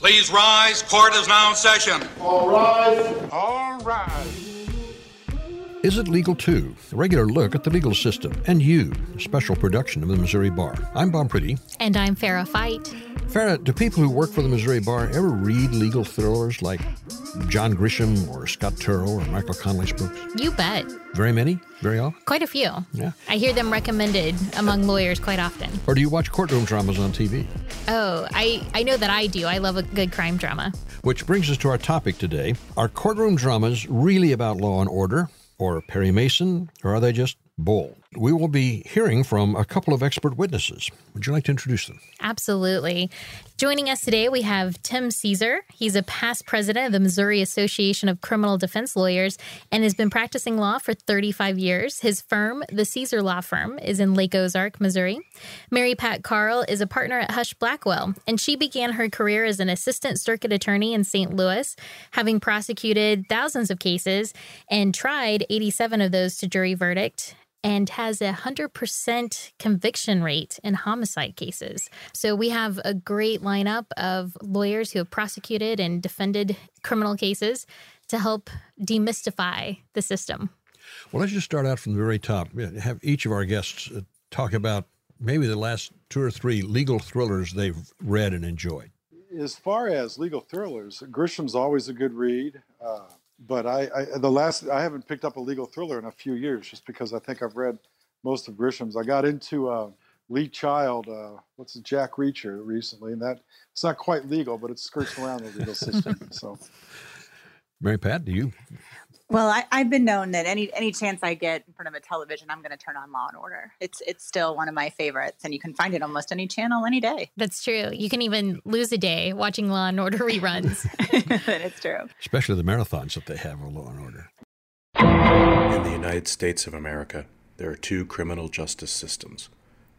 Please rise. Court is now in session. All rise. All rise. Is It Legal Too? A regular look at the legal system and you, a special production of the Missouri Bar. I'm Bob Priddy. And I'm Farrah Fite. Farrah, do people who work for the Missouri Bar ever read legal thrillers like John Grisham or Scott Turow or Michael Connelly's books? You bet. Very many? Very often? Quite a few. Yeah. I hear them recommended among lawyers quite often. Or do you watch courtroom dramas on TV? Oh, I, I know that I do. I love a good crime drama. Which brings us to our topic today. Are courtroom dramas really about law and order? Or Perry Mason, or are they just bull? We will be hearing from a couple of expert witnesses. Would you like to introduce them? Absolutely. Joining us today, we have Tim Cisar. He's a past president of the Missouri Association of Criminal Defense Lawyers and has been practicing law for 35 years. His firm, the Cisar Law Firm, is in Lake Ozark, Missouri. Mary Pat Carl is a partner at Husch Blackwell, and she began her career as an assistant circuit attorney in St. Louis, having prosecuted thousands of cases and tried 87 of those to jury verdict and has a 100% conviction rate in homicide cases. So we have a great lineup of lawyers who have prosecuted and defended criminal cases to help demystify the system. Well, let's just start out from the very top. Have each of our guests uh, talk about maybe the last two or three legal thrillers they've read and enjoyed. As far as legal thrillers, Grisham's always a good read. Uh, but I, I, the last I haven't picked up a legal thriller in a few years just because I think I've read most of Grisham's. I got into uh, Lee Child, uh, what's it, Jack Reacher recently, and that it's not quite legal, but it skirts around the legal system. So, Mary Pat, do you well, I, have been known that any any chance I get in front of a television, I'm going to turn on Law and Order. It's it's still one of my favorites, and you can find it almost any channel, any day. That's true. You can even lose a day watching Law and Order reruns. it's true, especially the marathons that they have of Law and Order. In the United States of America, there are two criminal justice systems: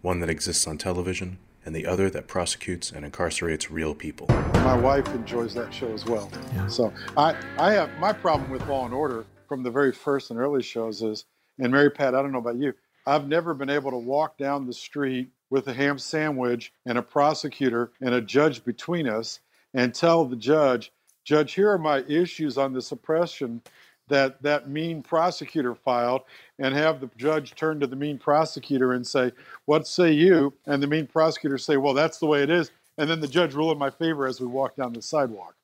one that exists on television and the other that prosecutes and incarcerates real people. My wife enjoys that show as well. Yeah. So I, I have my problem with Law and Order from the very first and early shows is, and Mary Pat, I don't know about you, I've never been able to walk down the street with a ham sandwich and a prosecutor and a judge between us and tell the judge, Judge, here are my issues on the suppression that that mean prosecutor filed and have the judge turn to the mean prosecutor and say, What say you? And the mean prosecutor say, Well, that's the way it is. And then the judge rule in my favor as we walk down the sidewalk.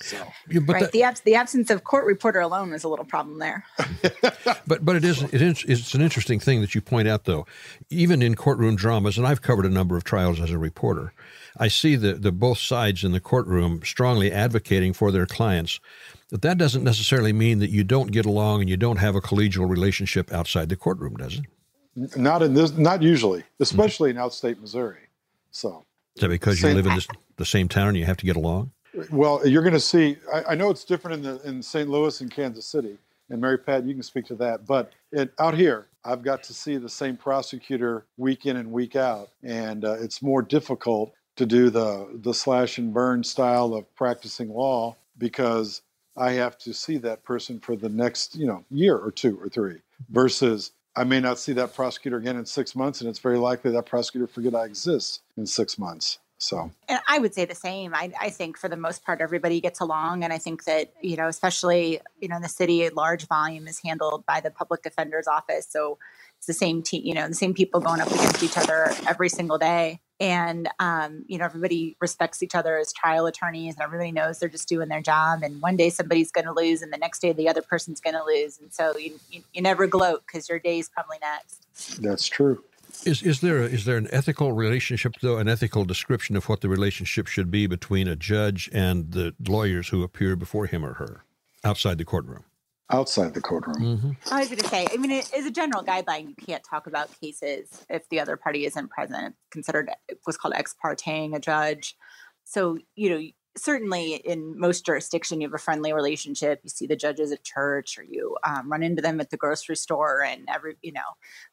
So, yeah, right. That, the, abs- the absence of court reporter alone is a little problem there. but but it is it is it's an interesting thing that you point out though, even in courtroom dramas, and I've covered a number of trials as a reporter. I see the, the both sides in the courtroom strongly advocating for their clients. But that doesn't necessarily mean that you don't get along and you don't have a collegial relationship outside the courtroom, does it? Not in this, not usually, especially mm-hmm. in outstate Missouri. So is that because you live in this, the same town and you have to get along? Well, you're going to see. I, I, know it's different in the in St. Louis and Kansas City, and Mary Pat, you can speak to that. But it, out here, I've got to see the same prosecutor week in and week out, and uh, it's more difficult to do the the slash and burn style of practicing law because I have to see that person for the next you know year or two or three versus I may not see that prosecutor again in six months, and it's very likely that prosecutor forget I exist in six months. So, and I would say the same. I, I think for the most part, everybody gets along, and I think that you know, especially you know, in the city, large volume is handled by the public defender's office. So it's the same team, you know, the same people going up against each other every single day, and um, you know, everybody respects each other as trial attorneys, and everybody knows they're just doing their job. And one day somebody's going to lose, and the next day the other person's going to lose, and so you, you, you never gloat because your day is probably next. That's true. Is is there a, is there an ethical relationship though, an ethical description of what the relationship should be between a judge and the lawyers who appear before him or her outside the courtroom? Outside the courtroom. Mm-hmm. I was going to say, I mean, it, as a general guideline, you can't talk about cases if the other party isn't present. Considered what's called ex parteing a judge. So you know certainly in most jurisdiction you have a friendly relationship you see the judges at church or you um, run into them at the grocery store and every you know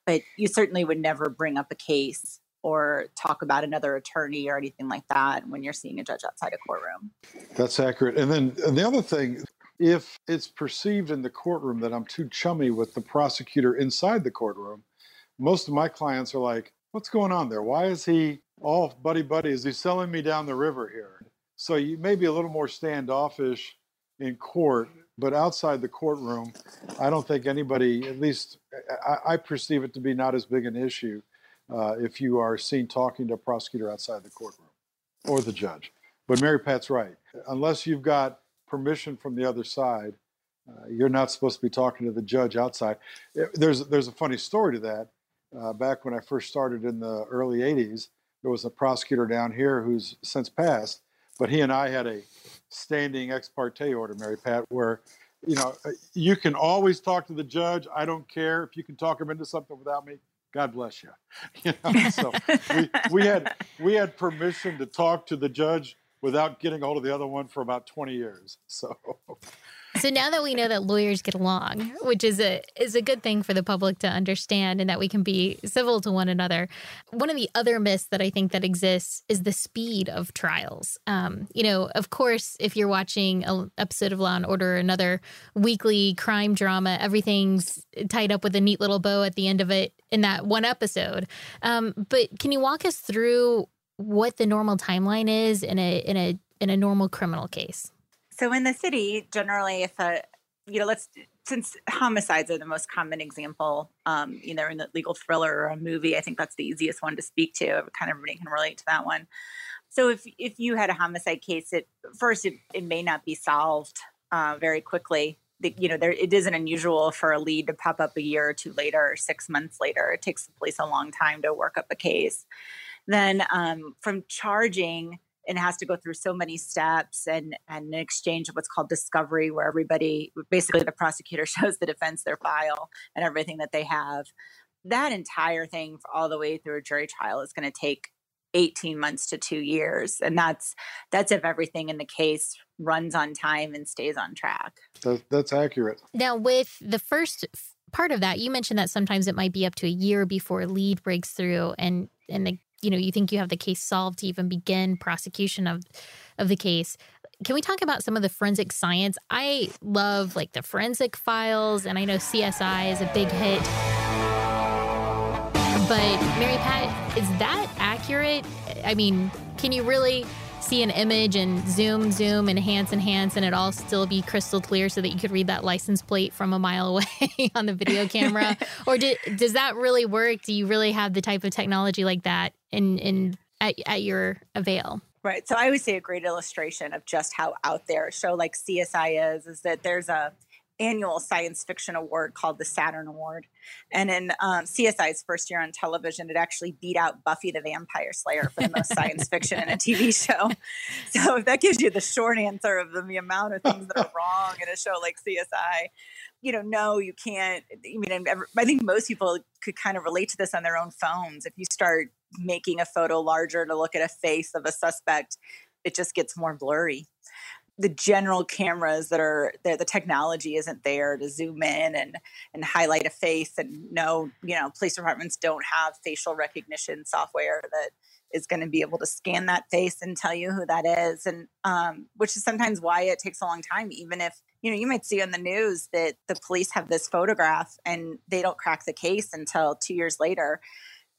but you certainly would never bring up a case or talk about another attorney or anything like that when you're seeing a judge outside a courtroom that's accurate and then and the other thing if it's perceived in the courtroom that i'm too chummy with the prosecutor inside the courtroom most of my clients are like what's going on there why is he all buddy buddy is he selling me down the river here So you may be a little more standoffish in court, but outside the courtroom, I don't think anybody, at least I, I perceive it to be not as big an issue uh, if you are seen talking to a prosecutor outside the courtroom or the judge. But Mary Pat's right. Unless you've got permission from the other side, uh, you're not supposed to be talking to the judge outside. There's there's a funny story to that. Uh, back when I first started in the early '80s, there was a prosecutor down here who's since passed, but he and I had a standing ex parte order, Mary Pat, where you know uh, you can always talk to the judge. I don't care if you can talk him into something without me. God bless you. you know, so we, we had we had permission to talk to the judge without getting hold of the other one for about 20 years. So so now that we know that lawyers get along, which is a is a good thing for the public to understand and that we can be civil to one another. One of the other myths that I think that exists is the speed of trials. Um, you know, of course, if you're watching an episode of Law and Order, or another weekly crime drama, everything's tied up with a neat little bow at the end of it in that one episode. Um, but can you walk us through what the normal timeline is in a in a in a normal criminal case? So in the city, generally, if a you know, let's since homicides are the most common example, um, either in the legal thriller or a movie, I think that's the easiest one to speak to. Kind of everybody can relate to that one. So if if you had a homicide case, it first it, it may not be solved uh, very quickly. The, you know, there it isn't unusual for a lead to pop up a year or two later or six months later. It takes the police a long time to work up a case. Then um, from charging and has to go through so many steps and, and an exchange of what's called discovery, where everybody basically the prosecutor shows the defense their file and everything that they have. That entire thing, all the way through a jury trial, is going to take 18 months to two years and that's that's if everything in the case runs on time and stays on track that, that's accurate now with the first part of that you mentioned that sometimes it might be up to a year before a lead breaks through and and the you know you think you have the case solved to even begin prosecution of of the case. Can we talk about some of the forensic science? I love like the forensic files and i know csi is a big hit. But mary pat is that accurate? I mean can you really see an image and zoom, zoom, enhance, enhance, and it all still be crystal clear so that you could read that license plate from a mile away on the video camera? or did, does that really work? Do you really have the type of technology like that in, in at, at your avail? Right. So I would say a great illustration of just how out there a show like CSI is, is that there's a annual science fiction award called the Saturn Award. And in um, CSI's first year on television, it actually beat out Buffy the Vampire Slayer for the most science fiction in a TV show. So if that gives you the short answer of the, the amount of things that are wrong in a show like CSI, you know, no, you can't. I mean, I think most people could kind of relate to this on their own phones. If you start making a photo larger to look at a face of a suspect, it just gets more blurry the general cameras that are there the technology isn't there to zoom in and and highlight a face and no you know police departments don't have facial recognition software that is going to be able to scan that face and tell you who that is. And um, which is sometimes why it takes a long time even if you know you might see on the news that the police have this photograph and they don't crack the case until two years later.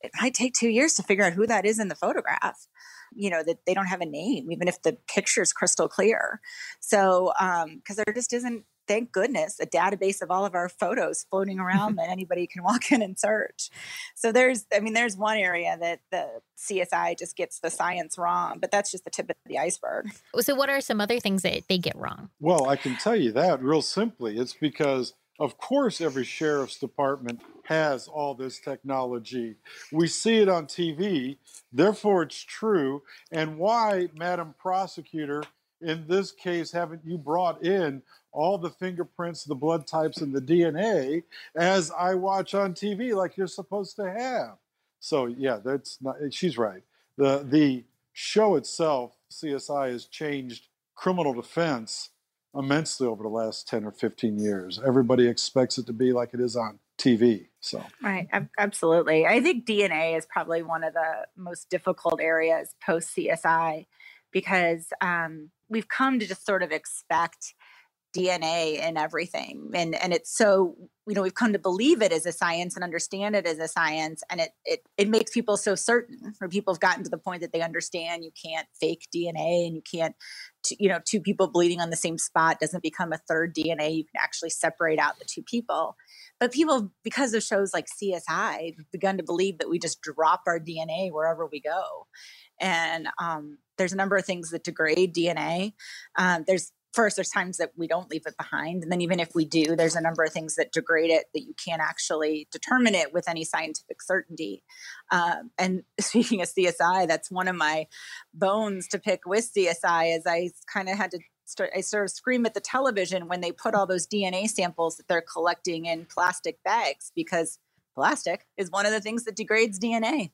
It might take two years to figure out who that is in the photograph you know that they don't have a name even if the picture is crystal clear. So um because there just isn't thank goodness a database of all of our photos floating around that anybody can walk in and search. So there's i mean there's one area that the csi just gets the science wrong but that's just the tip of the iceberg. So what are some other things that they get wrong? Well i can tell you that real simply it's because of course every sheriff's department has all this technology. We see it on TV, therefore it's true. And why, Madam Prosecutor, in this case, haven't you brought in all the fingerprints, the blood types, and the DNA as I watch on TV like you're supposed to have? So yeah, that's not she's right. The the show itself, CSI has changed criminal defense immensely over the last 10 or 15 years. Everybody expects it to be like it is on TV. So right, absolutely. I think DNA is probably one of the most difficult areas post CSI because um, we've come to just sort of expect DNA in everything, and and it's so you know we've come to believe it as a science and understand it as a science and it it it makes people so certain or people have gotten to the point that they understand you can't fake dna and you can't you know two people bleeding on the same spot doesn't become a third dna you can actually separate out the two people. But people because of shows like csi have begun to believe that we just drop our dna wherever we go. And um, there's a number of things that degrade dna um, there's first there's times that we don't leave it behind and then even if we do there's a number of things that degrade it that you can't actually determine it with any scientific certainty. Um, and speaking of csi that's one of my bones to pick with csi is i kind of had to start i sort of scream at the television when they put all those dna samples that they're collecting in plastic bags because plastic is one of the things that degrades dna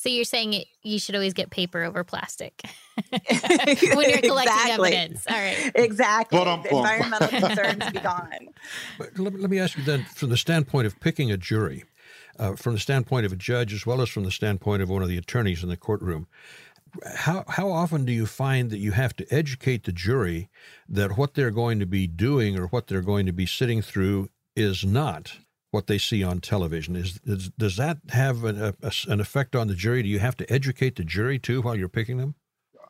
so you're saying it, you should always get paper over plastic when you're collecting exactly. evidence. All right. Exactly. Environmental concerns be gone. But let, let, me ask you then, from the standpoint of picking a jury, uh, from the standpoint of a judge as well as from the standpoint of one of the attorneys in the courtroom, how how often do you find that you have to educate the jury that what they're going to be doing or what they're going to be sitting through is not what they see on television. Is, is does that have an, a, an effect on the jury? Do you have to educate the jury too while you're picking them?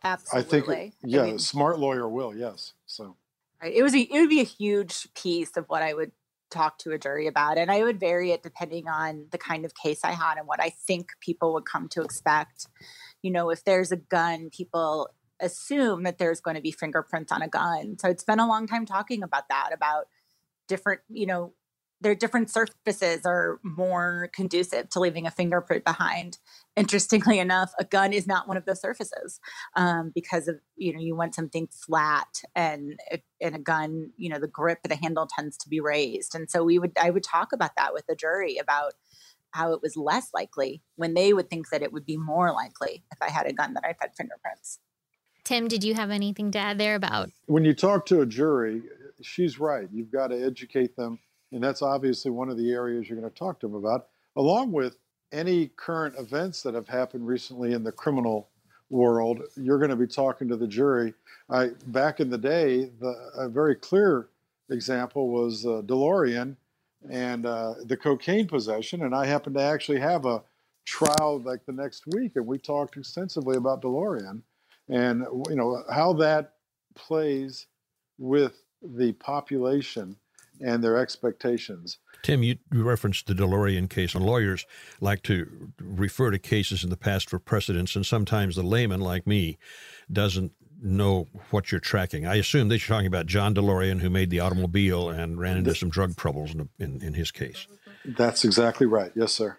Absolutely. I think yeah, I mean, smart lawyer will. Yes. So it was a, it would be a huge piece of what I would talk to a jury about, and I would vary it depending on the kind of case I had and what I think people would come to expect. You know, if there's a gun, people assume that there's going to be fingerprints on a gun. So it's been a long time talking about that about different you know their different surfaces are more conducive to leaving a fingerprint behind. Interestingly enough, a gun is not one of those surfaces um, because of you know you want something flat and in a gun you know the grip the handle tends to be raised, and so we would I would talk about that with the jury about how it was less likely when they would think that it would be more likely if I had a gun that I've had fingerprints. Tim, did you have anything to add there about when you talk to a jury? She's right. You've got to educate them and that's obviously one of the areas you're going to talk to them about, along with any current events that have happened recently in the criminal world. You're going to be talking to the jury. I, back in the day, the, a very clear example was uh, DeLorean and uh, the cocaine possession. And I happened to actually have a trial like the next week, and we talked extensively about DeLorean and you know how that plays with the population and their expectations. Tim, you referenced the DeLorean case, and lawyers like to refer to cases in the past for precedents, and sometimes the layman like me doesn't know what you're tracking. I assume that you're talking about John DeLorean, who made the automobile and ran into some drug troubles in, in, in his case. That's exactly right. Yes, sir.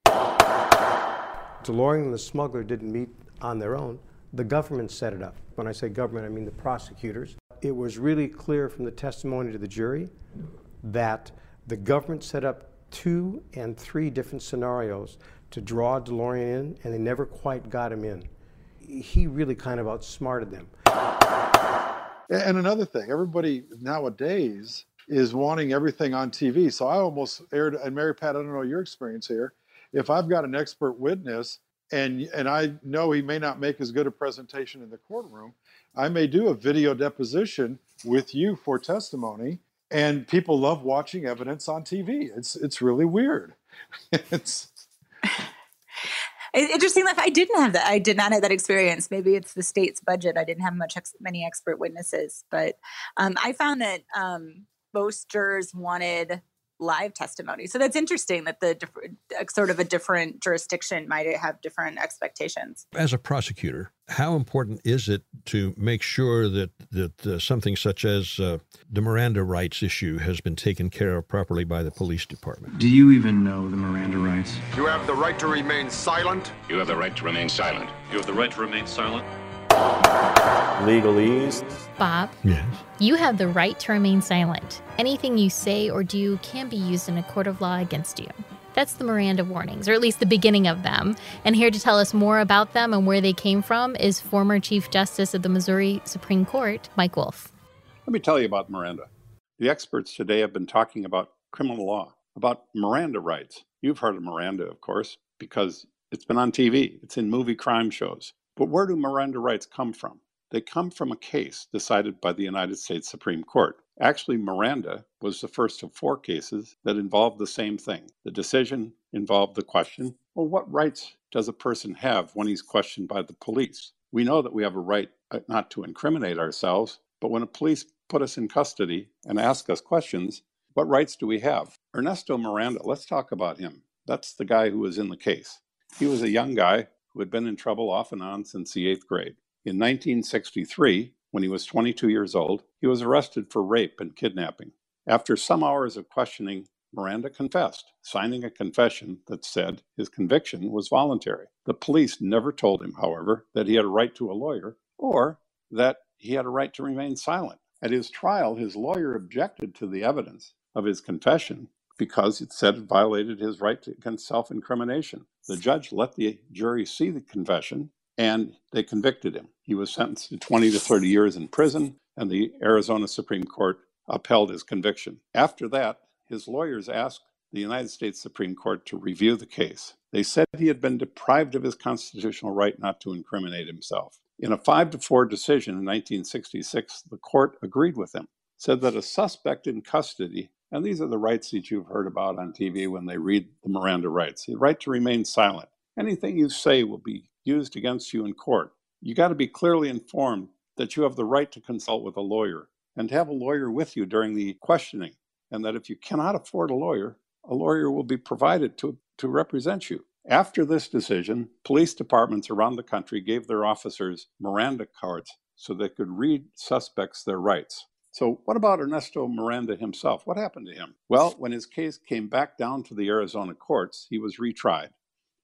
DeLorean and the smuggler didn't meet on their own. The government set it up. When I say government, I mean the prosecutors. It was really clear from the testimony to the jury that the government set up two and three different scenarios to draw DeLorean in, and they never quite got him in. He really kind of outsmarted them. And another thing, everybody nowadays is wanting everything on TV. So I almost aired, and Mary Pat, I don't know your experience here. If I've got an expert witness and and I know he may not make as good a presentation in the courtroom, I may do a video deposition with you for testimony and people love watching evidence on TV. It's it's really weird. it's interesting that I didn't have that. I did not have that experience. Maybe it's the state's budget. I didn't have much ex- many expert witnesses, but um, I found that um, most jurors wanted live testimony. So that's interesting that the different, sort of a different jurisdiction might have different expectations. As a prosecutor, how important is it to make sure that that uh, something such as uh, the Miranda rights issue has been taken care of properly by the police department? Do you even know the Miranda rights? You have the right to remain silent. You have the right to remain silent. You have the right to remain silent. Legalese. Bob. Yes. You have the right to remain silent. Anything you say or do can be used in a court of law against you. That's the Miranda warnings, or at least the beginning of them. And here to tell us more about them and where they came from is former Chief Justice of the Missouri Supreme Court, Mike Wolff. Let me tell you about Miranda. The experts today have been talking about criminal law, about Miranda rights. You've heard of Miranda, of course, because it's been on TV, it's in movie crime shows. But where do Miranda rights come from? They come from a case decided by the United States Supreme Court. Actually, Miranda was the first of four cases that involved the same thing. The decision involved the question well, what rights does a person have when he's questioned by the police? We know that we have a right uh, not to incriminate ourselves, but when a police put us in custody and ask us questions, what rights do we have? Ernesto Miranda, let's talk about him. That's the guy who was in the case. He was a young guy who had been in trouble off and on since the eighth grade. In 1963, when he was 22 years old, he was arrested for rape and kidnapping. After some hours of questioning, Miranda confessed, signing a confession that said his conviction was voluntary. The police never told him, however, that he had a right to a lawyer or that he had a right to remain silent. At his trial, his lawyer objected to the evidence of his confession because it said it violated his right against self incrimination. The judge let the jury see the confession and they convicted him. He was sentenced to 20 to 30 years in prison, and the Arizona Supreme Court upheld his conviction. After that, his lawyers asked the United States Supreme Court to review the case. They said he had been deprived of his constitutional right not to incriminate himself. In a 5 to 4 decision in 1966, the court agreed with him, said that a suspect in custody, and these are the rights that you've heard about on TV when they read the Miranda rights the right to remain silent. Anything you say will be used against you in court. You got to be clearly informed that you have the right to consult with a lawyer and to have a lawyer with you during the questioning, and that if you cannot afford a lawyer, a lawyer will be provided to, to represent you. After this decision, police departments around the country gave their officers Miranda cards so they could read suspects their rights. So, what about Ernesto Miranda himself? What happened to him? Well, when his case came back down to the Arizona courts, he was retried,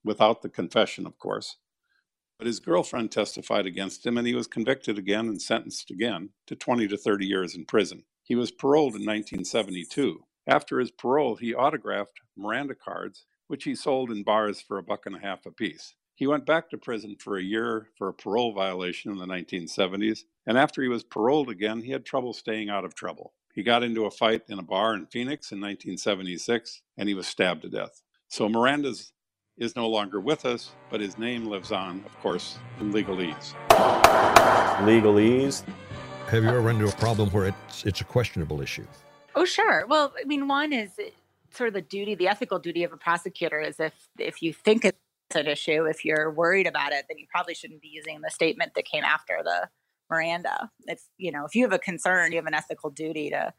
without the confession, of course. But his girlfriend testified against him, and he was convicted again and sentenced again to 20 to 30 years in prison. He was paroled in 1972. After his parole, he autographed Miranda cards which he sold in bars for a buck and a half apiece. He went back to prison for a year for a parole violation in the 1970s, and after he was paroled again, he had trouble staying out of trouble. He got into a fight in a bar in Phoenix in 1976, and he was stabbed to death. So Miranda's is no longer with us, but his name lives on, of course, in legalese. Legalese. Have you ever run into a problem where it's it's a questionable issue? Oh, sure. Well, I mean, one is sort of the duty, the ethical duty of a prosecutor is if if you think it's an issue, if you're worried about it, then you probably shouldn't be using the statement that came after the Miranda. If you know, if you have a concern, you have an ethical duty to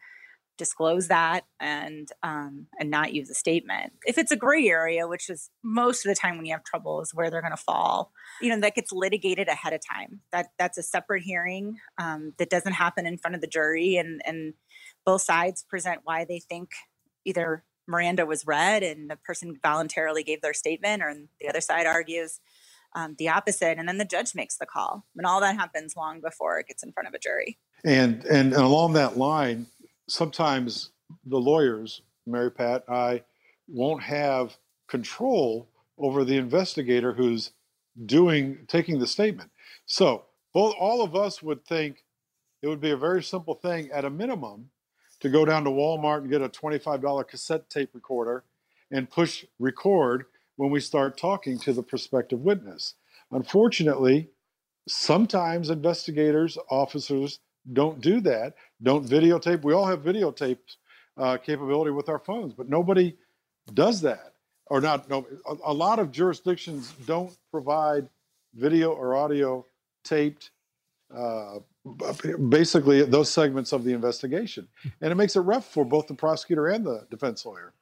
disclose that and um, and not use a statement. If it's a gray area, which is most of the time when you have trouble, is where they're going to fall. You know that gets litigated ahead of time. That that's a separate hearing um, that doesn't happen in front of the jury, and and both sides present why they think either Miranda was read and the person voluntarily gave their statement, or the other side argues um, the opposite, and then the judge makes the call. And all that happens long before it gets in front of a jury. And and, and along that line, sometimes the lawyers, Mary Pat, I won't have control over the investigator who's doing taking the statement. So both all of us would think it would be a very simple thing at a minimum to go down to Walmart and get a $25 cassette tape recorder and push record when we start talking to the prospective witness. Unfortunately, sometimes investigators, officers don't do that, don't videotape. We all have videotape uh, capability with our phones, but nobody does that. Or not, no, a, a lot of jurisdictions don't provide video or audio taped uh, basically those segments of the investigation. And it makes it rough for both the prosecutor and the defense lawyer.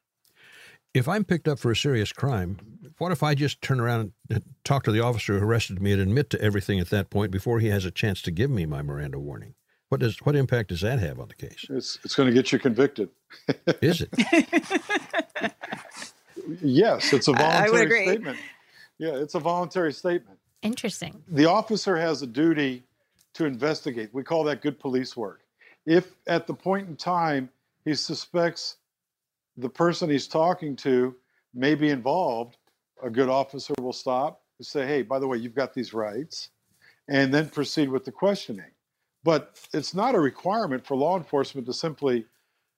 If I'm picked up for a serious crime, what if I just turn around and talk to the officer who arrested me and admit to everything at that point before he has a chance to give me my Miranda warning? What does what impact does that have on the case? It's it's going to get you convicted. Is it? yes, it's a voluntary statement. Yeah, it's a voluntary statement. Interesting. The officer has a duty to investigate. We call that good police work. If at the point in time he suspects the person he's talking to may be involved, a good officer will stop and say, hey, by the way, you've got these rights, and then proceed with the questioning. But it's not a requirement for law enforcement to simply,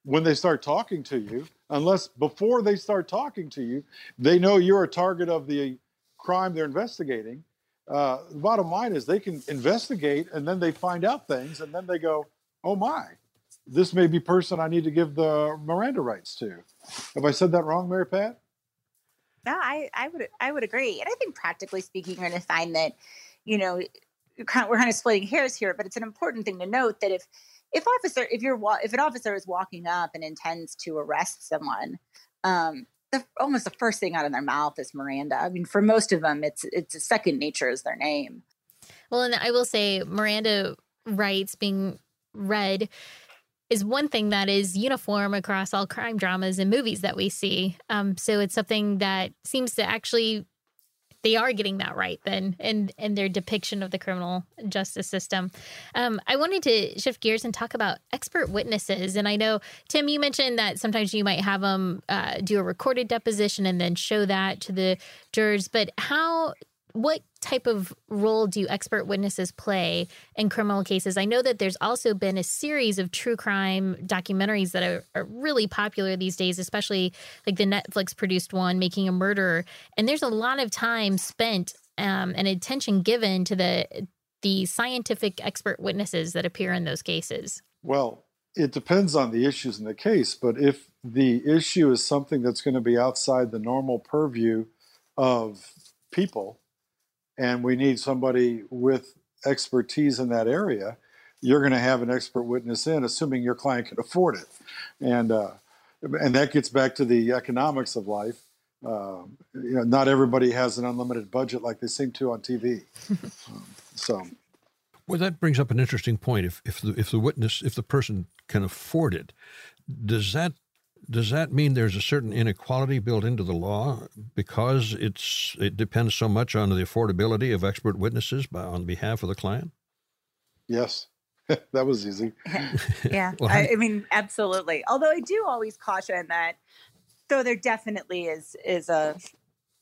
when they start talking to you, unless before they start talking to you, they know you're a target of the crime they're investigating uh, the bottom line is they can investigate and then they find out things and then they go, oh my, this may be person I need to give the Miranda rights to. Have I said that wrong, Mary Pat? No, I, I would I would agree, and I think practically speaking, you're going to find that, you know, kind of, we're kind of splitting hairs here, but it's an important thing to note that if if officer if you're if an officer is walking up and intends to arrest someone, um, the, almost the first thing out of their mouth is Miranda. I mean, for most of them, it's it's a second nature as their name. Well, and I will say Miranda rights being read is one thing that is uniform across all crime dramas and movies that we see. Um, so it's something that seems to actually they are getting that right then and and their depiction of the criminal justice system um, i wanted to shift gears and talk about expert witnesses and i know tim you mentioned that sometimes you might have them uh, do a recorded deposition and then show that to the jurors but how what type of role do expert witnesses play in criminal cases? I know that there's also been a series of true crime documentaries that are, are, really popular these days, especially like the Netflix produced one, Making a Murderer. And there's a lot of time spent um, and attention given to the the scientific expert witnesses that appear in those cases. Well, it depends on the issues in the case, but if the issue is something that's going to be outside the normal purview of people, and we need somebody with expertise in that area, you're going to have an expert witness in, assuming your client can afford it. And uh, and that gets back to the economics of life. Uh, you know, not everybody has an unlimited budget like they seem to on TV. um, so, well, that brings up an interesting point. If if the if the witness if the person can afford it, does that does that mean there's a certain inequality built into the law because it's it depends so much on the affordability of expert witnesses by, on behalf of the client? Yes, that was easy. yeah, well, I, I mean, absolutely. Although I do always caution that, though there definitely is is a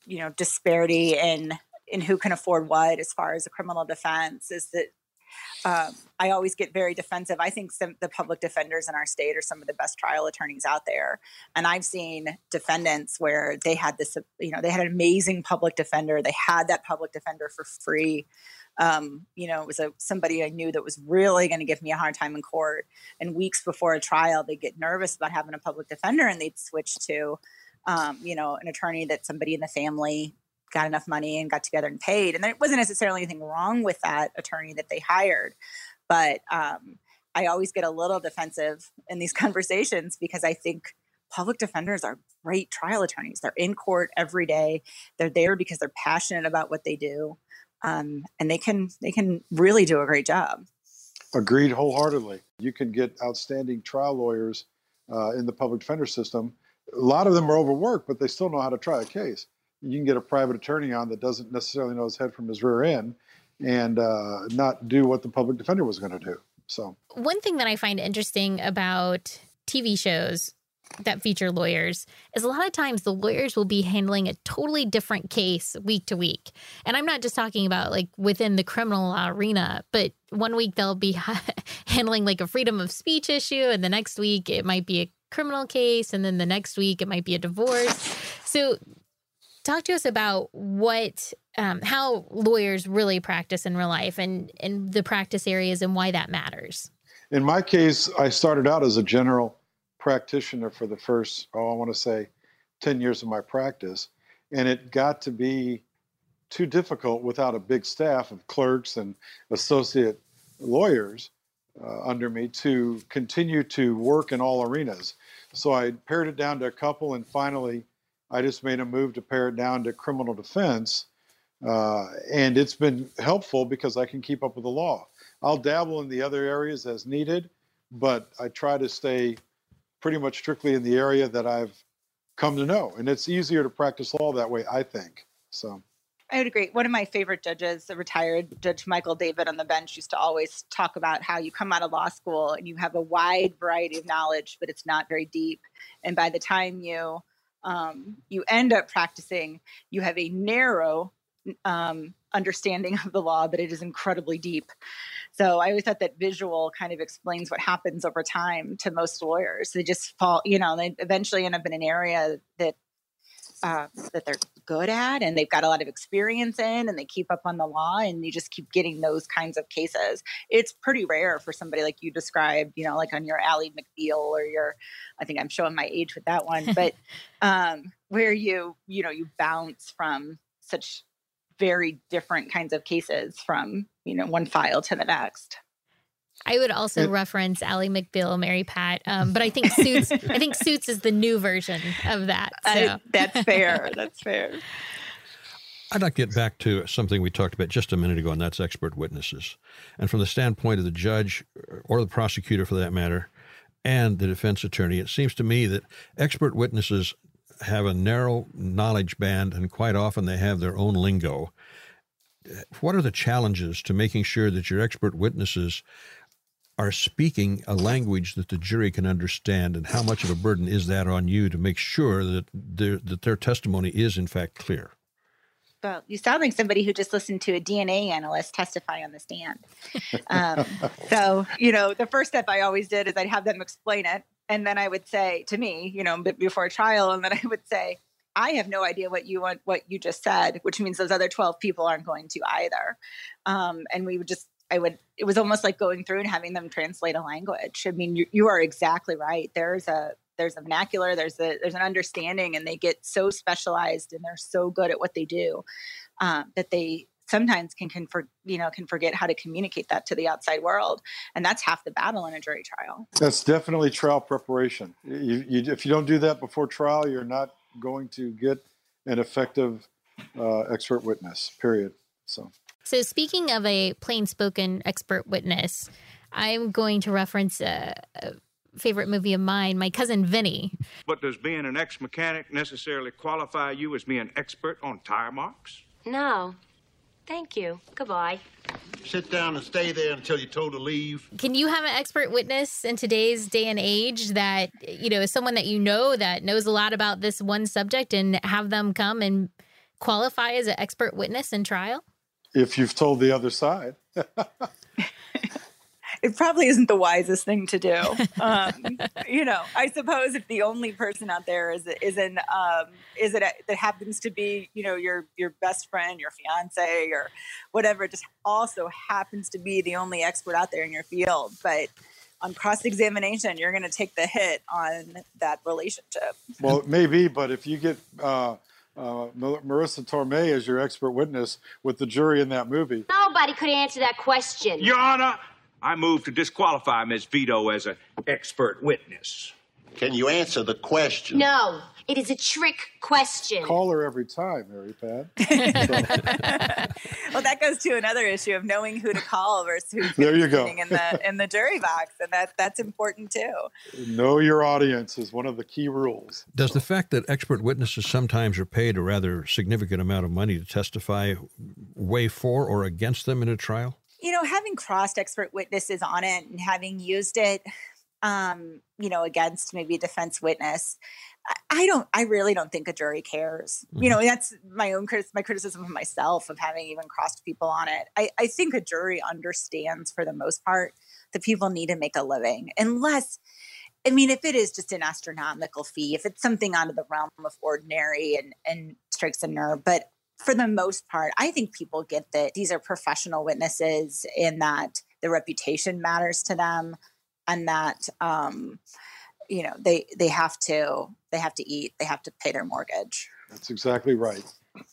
you know disparity in in who can afford what as far as a criminal defense is that um, I always get very defensive. I think some the public defenders in our state are some of the best trial attorneys out there, and I've seen defendants where they had this, you know, they had an amazing public defender. They had that public defender for free. Um, you know, it was a somebody I knew that was really going to give me a hard time in court. And weeks before a trial, they get nervous about having a public defender, and they'd switch to, um, you know, an attorney that somebody in the family got enough money and got together and paid. And there wasn't necessarily anything wrong with that attorney that they hired. But um, I always get a little defensive in these conversations because I think public defenders are great trial attorneys. They're in court every day. They're there because they're passionate about what they do, um, and they can they can really do a great job. Agreed wholeheartedly. You can get outstanding trial lawyers uh, in the public defender system. A lot of them are overworked, but they still know how to try a case you can get a private attorney on that doesn't necessarily know his head from his rear end and uh, not do what the public defender was going to do. So, one thing that I find interesting about TV shows that feature lawyers is a lot of times the lawyers will be handling a totally different case week to week. And I'm not just talking about like within the criminal arena, but one week they'll be handling like a freedom of speech issue, and the next week it might be a criminal case, and then the next week it might be a divorce. So talk to us about what um, how lawyers really practice in real life and and the practice areas and why that matters. In my case i started out as a general practitioner for the first oh i want to say 10 years of my practice and it got to be too difficult without a big staff of clerks and associate lawyers uh, under me to continue to work in all arenas. So i pared it down to a couple and finally I just made a move to pare it down to criminal defense. Uh, and it's been helpful because I can keep up with the law. I'll dabble in the other areas as needed, but I try to stay pretty much strictly in the area that I've come to know. And it's easier to practice law that way, I think. So. I would agree. One of my favorite judges, the retired Judge Michael David on the bench, used to always talk about how you come out of law school and you have a wide variety of knowledge, but it's not very deep. And by the time you um, you end up practicing, you have a narrow um, understanding of the law, but it is incredibly deep. So I always thought that visual kind of explains what happens over time to most lawyers. They just fall, you know, they eventually end up in an area that uh, that they're good at and they've got a lot of experience in and they keep up on the law and you just keep getting those kinds of cases. It's pretty rare for somebody like you described, you know, like on your Ally McBeal or your I think I'm showing my age with that one, but um where you, you know, you bounce from such very different kinds of cases from, you know, one file to the next. I would also it, reference Ally McBeal, Mary Pat, um, but I think Suits. I think Suits is the new version of that. So. I, that's fair. That's fair. I'd like to get back to something we talked about just a minute ago, and that's expert witnesses. And from the standpoint of the judge or the prosecutor, for that matter, and the defense attorney, it seems to me that expert witnesses have a narrow knowledge band, and quite often they have their own lingo. What are the challenges to making sure that your expert witnesses are speaking a language that the jury can understand, and how much of a burden is that on you to make sure that their, that their testimony is in fact clear? Well, you sound like somebody who just listened to a DNA analyst testify on the stand. Um, so, you know, the first step I always did is I'd have them explain it. And then I would say to me, you know, before trial, and then I would say, I have no idea what you want, what you just said, which means those other 12 people aren't going to either. Um, and we would just I would, it was almost like going through and having them translate a language. I mean, you, you are exactly right. There's a, there's a vernacular, there's a, there's an understanding and they get so specialized and they're so good at what they do um, that they sometimes can, can for, you know, can forget how to communicate that to the outside world. And that's half the battle in a jury trial. That's definitely trial preparation. You, you, if you don't do that before trial, you're not going to get an effective uh, expert witness, period. So so, speaking of a plain spoken expert witness, I'm going to reference a, a, favorite movie of mine, My Cousin Vinny. But does being an ex mechanic necessarily qualify you as being an expert on tire marks? No. Thank you. Goodbye. Sit down and stay there until you're told to leave. Can you have an expert witness in today's day and age that, you know, is someone that you know that knows a lot about this one subject and have them come and qualify as an expert witness in trial? If you've told the other side. it probably isn't the wisest thing to do. Um, you know, I suppose if the only person out there is is an um, is it a, that happens to be you know your your best friend, your fiance, or whatever, just also happens to be the only expert out there in your field, but. On cross examination, you're going to take the hit on that relationship. Well, maybe, but if you get uh, uh, Marisa Tomei as your expert witness with the jury in that movie. Nobody could answer that question. Your Honor, I move to disqualify Ms. Vito as an expert witness. Can you answer the question? No. It is a trick question. Call her every time, Mary Pat. well, that goes to another issue of knowing who to call versus who's there you go. in the in the jury box, and that that's important too. Know your audience is one of the key rules. Does the fact that expert witnesses sometimes are paid a rather significant amount of money to testify weigh for or against them in a trial? You know, having crossed expert witnesses on it and having used it, um, you know, against maybe a defense witness, I don't, I really don't think a jury cares. Mm-hmm. You know, that's my own criticism, my criticism of myself of having even crossed people on it. I, I think a jury understands for the most part that people need to make a living, unless, I mean, if it is just an astronomical fee, if it's something out of the realm of ordinary and, and strikes a nerve, but for the most part, I think people get that these are professional witnesses and that the reputation matters to them and that, um, you know they they have to they have to eat they have to pay their mortgage that's exactly right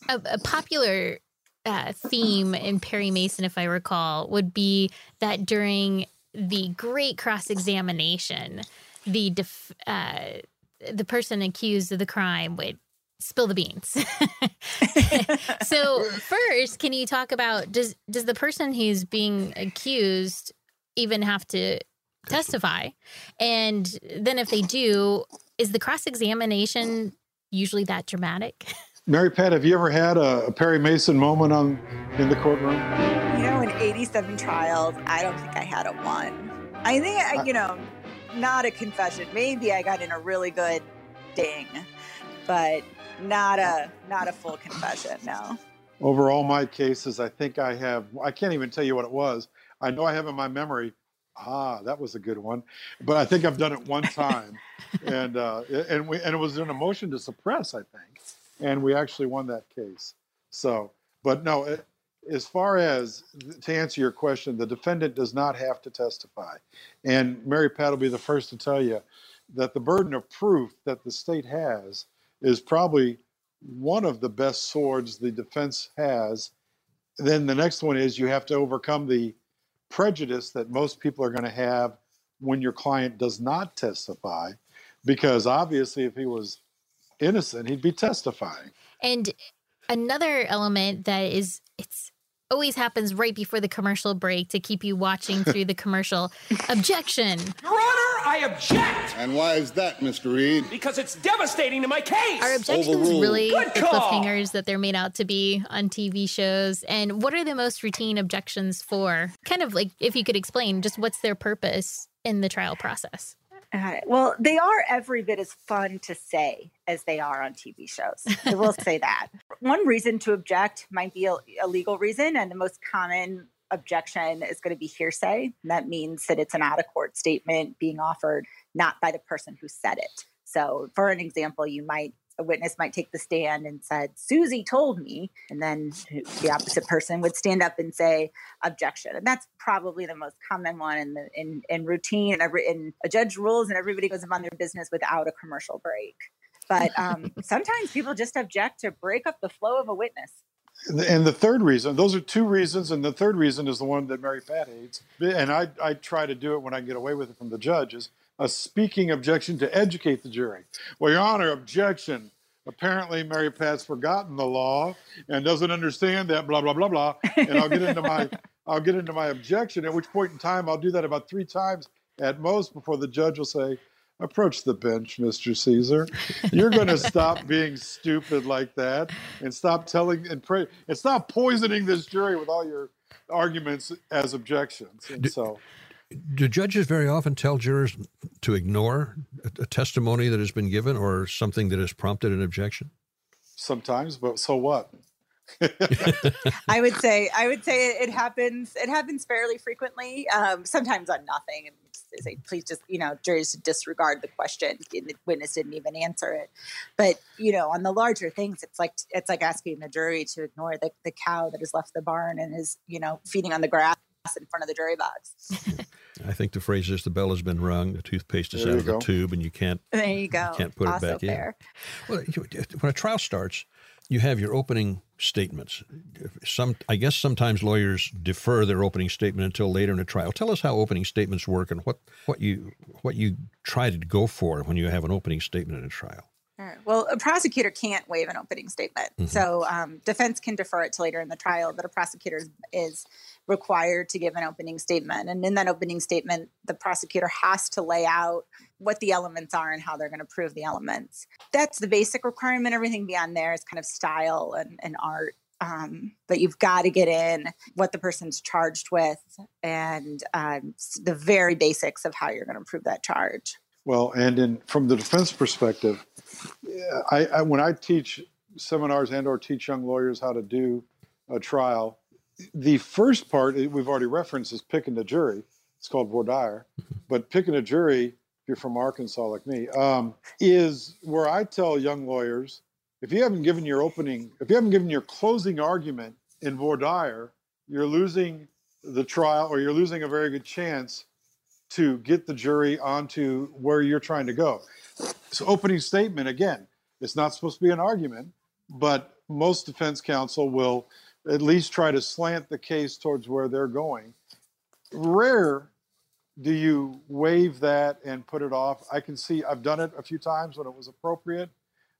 a, a popular uh, theme in perry mason if i recall would be that during the great cross-examination the def, uh, the person accused of the crime would spill the beans. so first, can you talk about does does the person who's being accused even have to testify. And then if they do, is the cross examination usually that dramatic? Mary Pat, have you ever had a, a, Perry Mason moment on in the courtroom? You know, in 87 trials, I don't think I had a one. I think, I, you know, not a confession. Maybe I got in a really good ding, but not a not a full confession. No. Over all my cases, I think I have. I can't even tell you what it was. I know I have in my memory ah, that was a good one. But I think I've done it one time, and uh, and we and it was an emotion to suppress. I think. and we actually won that case. So, but no, it, as far as to answer your question, the defendant does not have to testify. And Mary Pat will be the first to tell you that the burden of proof that the state has is probably one of the best swords the defense has. Then the next one is you have to overcome the prejudice that most people are going to have when your client does not testify, because obviously, if he was innocent, he'd be testifying. And another element that is it's always happens right before the commercial break to keep you watching through the commercial. Objection. Your Honor, I object. And why is that, Mr. Reed? Because it's devastating to my case. Are objections Overruled. really Good the call. cliffhangers that they're made out to be on TV shows? And what are the most routine objections for? Kind of like if you could explain just what's their purpose in the trial process. Uh, well, they are every bit as fun to say as they are on TV shows. I will say that. One reason to object might be a, a legal reason, and the most common objection is going to be hearsay. That means that it's an out of court statement being offered not by the person who said it. So, for an example, you might a witness might take the stand and said, "Susie told me," and then the opposite person would stand up and say, "Objection." And that's probably the most common one in the in, in routine and every in a judge rules and everybody goes about their business without a commercial break. But um, sometimes people just object to break up the flow of a witness. And the third reason, those are two reasons, and the third reason is the one that Mary Pat hates. And I, I try to do it when I get away with it from the judge is a speaking objection to educate the jury. Well, Your Honor, objection. Apparently, Mary Pat's forgotten the law and doesn't understand that. Blah blah blah blah. And I'll get into my I'll get into my objection. At which point in time, I'll do that about three times at most before the judge will say, approach the bench, Mr. Cisar. You're going to stop being stupid like that and stop telling and pray and stop poisoning this jury with all your arguments as objections. And so, Do judges very often tell jurors to ignore a, a testimony that has been given or something that has prompted an objection? sometimes, but so what? I would say I would say it, it happens it happens fairly frequently. Um, sometimes on nothing, and they say please just you know juries to disregard the question. The witness didn't even answer it. But you know on the larger things, it's like it's like asking the jury to ignore the, the cow that has left the barn and is you know feeding on the grass in front of the jury box. I think the phrase is the bell has been rung, the toothpaste is There out you of the tube, and you can't There you go. can't put it also back in. fair. Well, you- when a trial starts, you have your opening statements. Some, I guess, sometimes lawyers defer their opening statement until later in a trial. Tell us how opening statements work and what, what you what you try to go for when you have an opening statement in a trial. All right. Well, a prosecutor can't waive an opening statement. Mhm. So um, defense can defer it to later in the trial, but a prosecutor is, is required to give an opening statement. And in that opening statement, the prosecutor has to lay out what the elements are and how they're going to prove the elements. That's the basic requirement. Everything beyond there is kind of style and, and art. Um, but you've got to get in what the person's charged with and um, the very basics of how you're going to prove that charge. Well, and in from the defense perspective, I, I when I teach seminars and or teach young lawyers how to do a trial, the first part we've already referenced is picking the jury. It's called voir dire, but picking a jury, if you're from Arkansas like me, um, is where I tell young lawyers if you haven't given your opening, if you haven't given your closing argument in voir dire, you're losing the trial or you're losing a very good chance to get the jury onto where you're trying to go. So, opening statement again, it's not supposed to be an argument, but most defense counsel will at least try to slant the case towards where they're going. Rare do you waive that and put it off. I can see I've done it a few times when it was appropriate,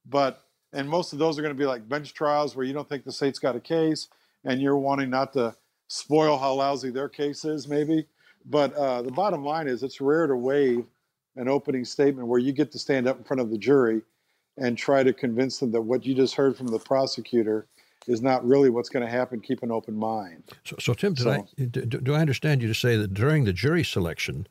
but and most of those are going to be like bench trials where you don't think the state's got a case and you're wanting not to spoil how lousy their case is, maybe. But uh, the bottom line is, it's rare to waive an opening statement where you get to stand up in front of the jury and try to convince them that what you just heard from the prosecutor is not really what's going to happen. Keep an open mind. So, so Tim, did So- I, do, do I understand you to say that during the jury selection,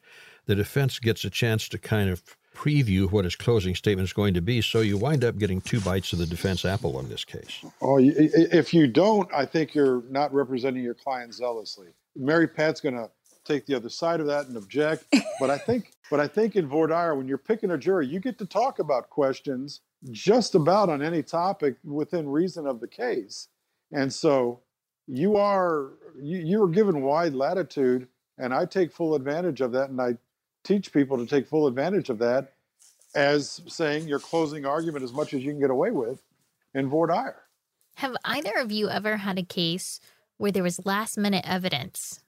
the defense gets a chance to kind of preview what his closing statement is going to be, so you wind up getting two bites of the defense apple in this case? Oh, if you don't, I think you're not representing your client zealously. Mary Pat's going to take the other side of that and object. but I think, but I think in voir dire, when you're picking a jury, you get to talk about questions just about on any topic within reason of the case. And so you are you, you are given wide latitude and I take full advantage of that and I teach people to take full advantage of that as saying your closing argument as much as you can get away with in voir dire. Have either of you ever had a case where there was last minute evidence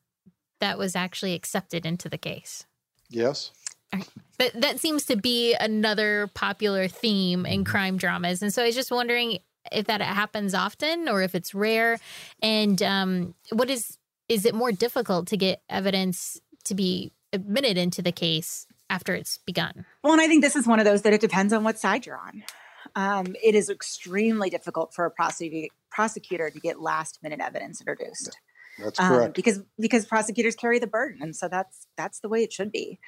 that was actually accepted into the case? Yes. But that seems to be another popular theme in Mm-hmm. crime dramas. And so I was just wondering if that happens often or if it's rare. And um, what is, is it more difficult to get evidence to be admitted into the case after it's begun? Well, and I think this is one of those that it depends on what side you're on. Um, it is extremely difficult for a prosecutor prosecutor to get last minute evidence introduced. That's um, correct. because because prosecutors carry the burden, and so that's that's the way it should be.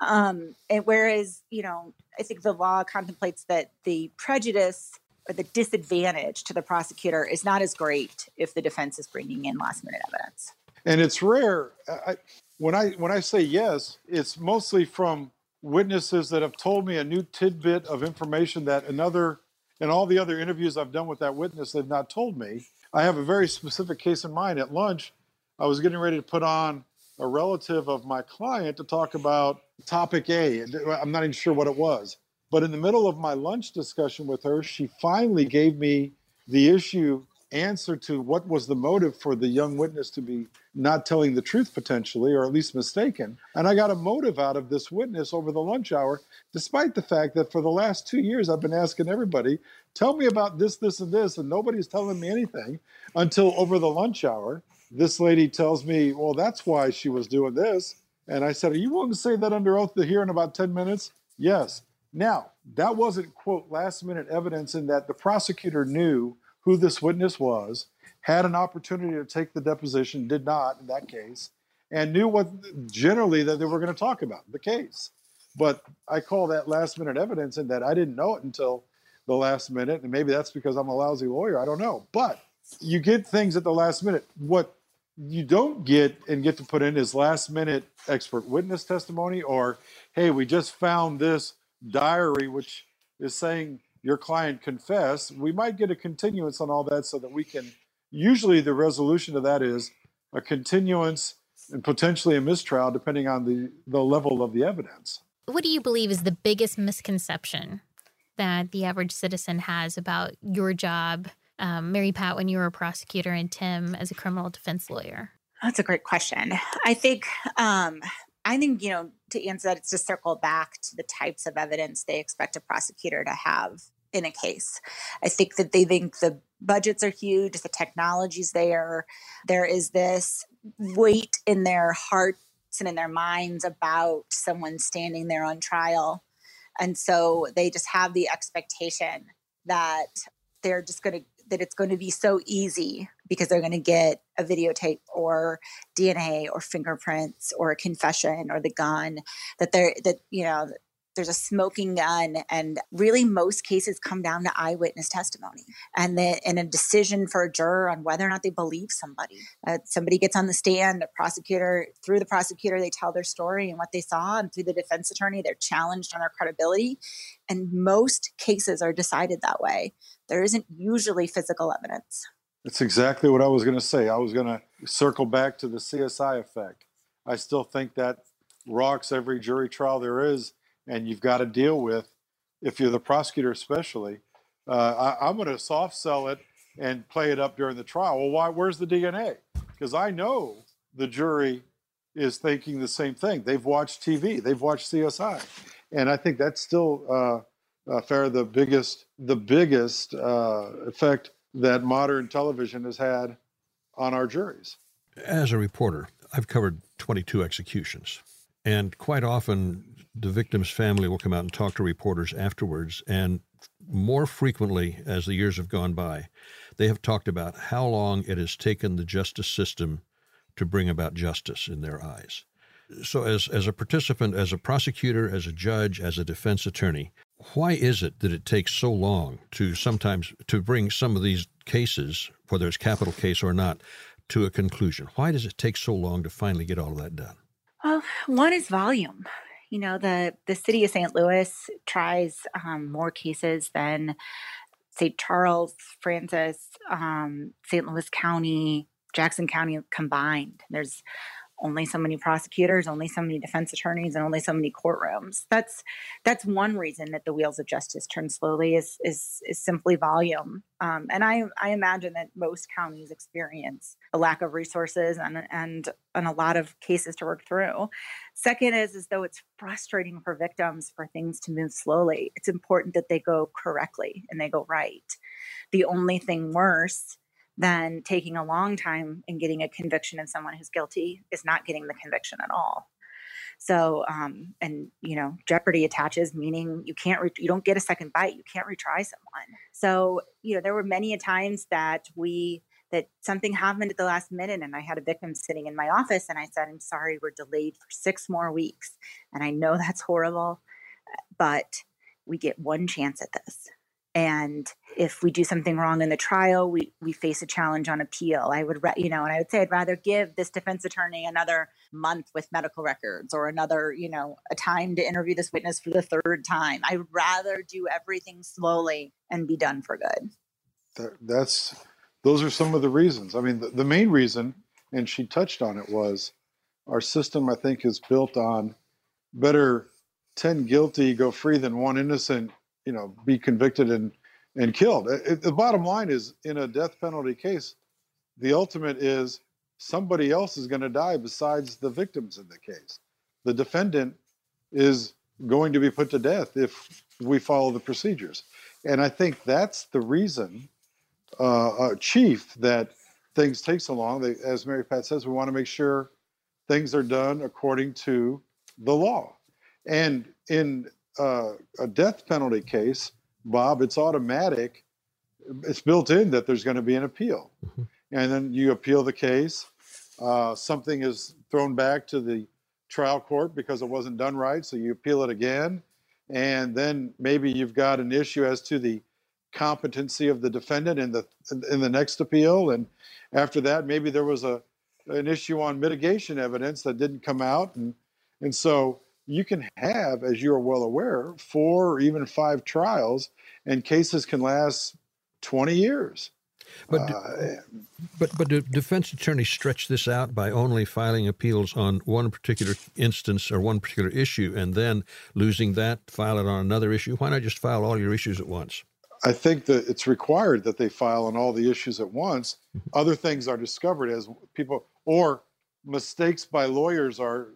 Um, and whereas you know, I think the law contemplates that the prejudice or the disadvantage to the prosecutor is not as great if the defense is bringing in last minute evidence. and it's rare. I, when I when I say yes, it's mostly from witnesses that have told me a new tidbit of information that another in all the other interviews I've done with that witness they've not told me. I have a very specific case in mind. At lunch, I was getting ready to put on a relative of my client to talk about topic A. I'm not even sure what it was. But in the middle of my lunch discussion with her, she finally gave me the issue answer to what was the motive for the young witness to be not telling the truth potentially or at least mistaken. And i got a motive out of this witness over the lunch hour despite the fact that for the last two years i've been asking everybody tell me about this this and this and nobody's telling me anything until over the lunch hour this lady tells me well that's why she was doing this. And i said are you willing to say that under oath to here in about 10 minutes? Yes. Now that wasn't quote last minute evidence in that the prosecutor knew who this witness was, had an opportunity to take the deposition, did not in that case, and knew what generally that they were going to talk about the case. But I call that last minute evidence in that I didn't know it until the last minute, and maybe that's because I'm a lousy lawyer. I don't know. But you get things at the last minute. What you don't get and get to put in is last minute expert witness testimony or, hey, we just found this diary, which is saying your client confess, we might get a continuance on all that so that we can. Usually, the resolution of that is a continuance and potentially a mistrial, depending on the, the level of the evidence. What do you believe is the biggest misconception that the average citizen has about your job, um, Mary Pat, when you were a prosecutor, and Tim as a criminal defense lawyer? That's a great question. I think um, I think you know to answer that, it's to circle back to the types of evidence they expect a prosecutor to have in a case. I think that they think the budgets are huge, the technology's there. There is this weight in their hearts and in their minds about someone standing there on trial. And so they just have the expectation that they're just going to that it's going to be so easy because they're going to get a videotape or DNA or fingerprints or a confession or the gun that they're that you know there's a smoking gun and really most cases come down to eyewitness testimony and then and a decision for a juror on whether or not they believe somebody uh, somebody gets on the stand the prosecutor through the prosecutor they tell their story and what they saw and through the defense attorney they're challenged on their credibility and most cases are decided that way there isn't usually physical evidence That's exactly what I was going to say. I was going to circle back to the CSI effect. I still think that rocks every jury trial there is, and you've got to deal with, if you're the prosecutor especially, uh, I, I'm going to soft sell it and play it up during the trial. Well, why? Where's the DNA? Because I know the jury is thinking the same thing. They've watched TV, they've watched CSI, and I think that's still uh, uh, fair. The biggest, the biggest uh, effect that modern television has had on our juries. As a reporter, I've covered 22 executions. And quite often, the victim's family will come out and talk to reporters afterwards. And more frequently, as the years have gone by, they have talked about how long it has taken the justice system to bring about justice in their eyes. So, as, as a participant, as a prosecutor, as a judge, as a defense attorney, why is it that it takes so long to sometimes to bring some of these cases, whether it's capital case or not, to a conclusion? Why does it take so long to finally get all of that done? Well, one is volume. You know the the city of St. Louis tries um, more cases than St. Charles, Francis, um, St. Louis County, Jackson County combined. There's only so many prosecutors, only so many defense attorneys, and only so many courtrooms. That's that's one reason that the wheels of justice turn slowly is is is simply volume. Um, and I I imagine that most counties experience a lack of resources and and and a lot of cases to work through. Second is as though it's frustrating for victims for things to move slowly. It's important that they go correctly and they go right. The only thing worse than taking a long time and getting a conviction of someone who's guilty is not getting the conviction at all. So, um, and you know, jeopardy attaches, meaning you can't, re- you don't get a second bite. You can't retry someone. So, you know, there were many a times that we that something happened at the last minute, and I had a victim sitting in my office, and I said, "I'm sorry, we're delayed for six more weeks," and I know that's horrible, but we get one chance at this and if we do something wrong in the trial we we face a challenge on appeal. I would you know and i would say i'd rather give this defense attorney another month with medical records or another you know a time to interview this witness for the third time. I'd rather do everything slowly and be done for good. That, that's those are some of the reasons. I mean the, the main reason and she touched on it was our system i think is built on better 10 guilty go free than one innocent you know be convicted and and killed. It, the bottom line is in a death penalty case, the ultimate is somebody else is going to die besides the victims in the case. The defendant is going to be put to death if we follow the procedures. And I think that's the reason, uh, uh, Chief, that things take so long. They, as Mary Pat says, we want to make sure things are done according to the law. And in uh, a death penalty case, Bob, it's automatic. It's built in that there's going to be an appeal. Mm-hmm. And then you appeal the case. Uh, something is thrown back to the trial court because it wasn't done right. So you appeal it again. And then maybe you've got an issue as to the competency of the defendant in the in the next appeal. And after that, maybe there was a an issue on mitigation evidence that didn't come out. And and so you can have, as you are well aware, four or even five trials, and cases can last 20 years. But, uh, but but do defense attorneys stretch this out by only filing appeals on one particular instance or one particular issue, and then losing that, file it on another issue? Why not just file all your issues at once? I think that it's required that they file on all the issues at once. Mm-hmm. Other things are discovered as people, or mistakes by lawyers are,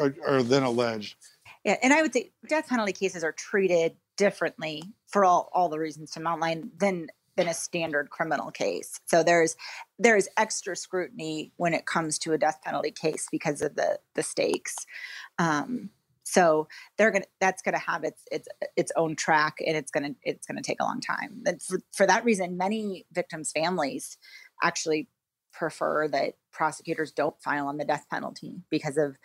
are, are then alleged. Yeah, and I would say death penalty cases are treated differently for all all the reasons to outline than than a standard criminal case. So there's there's extra scrutiny when it comes to a death penalty case because of the the stakes. Um, so they're gonna that's gonna have its its its own track and it's gonna it's gonna take a long time. And for, for that reason, many victims' families actually prefer that prosecutors don't file on the death penalty because of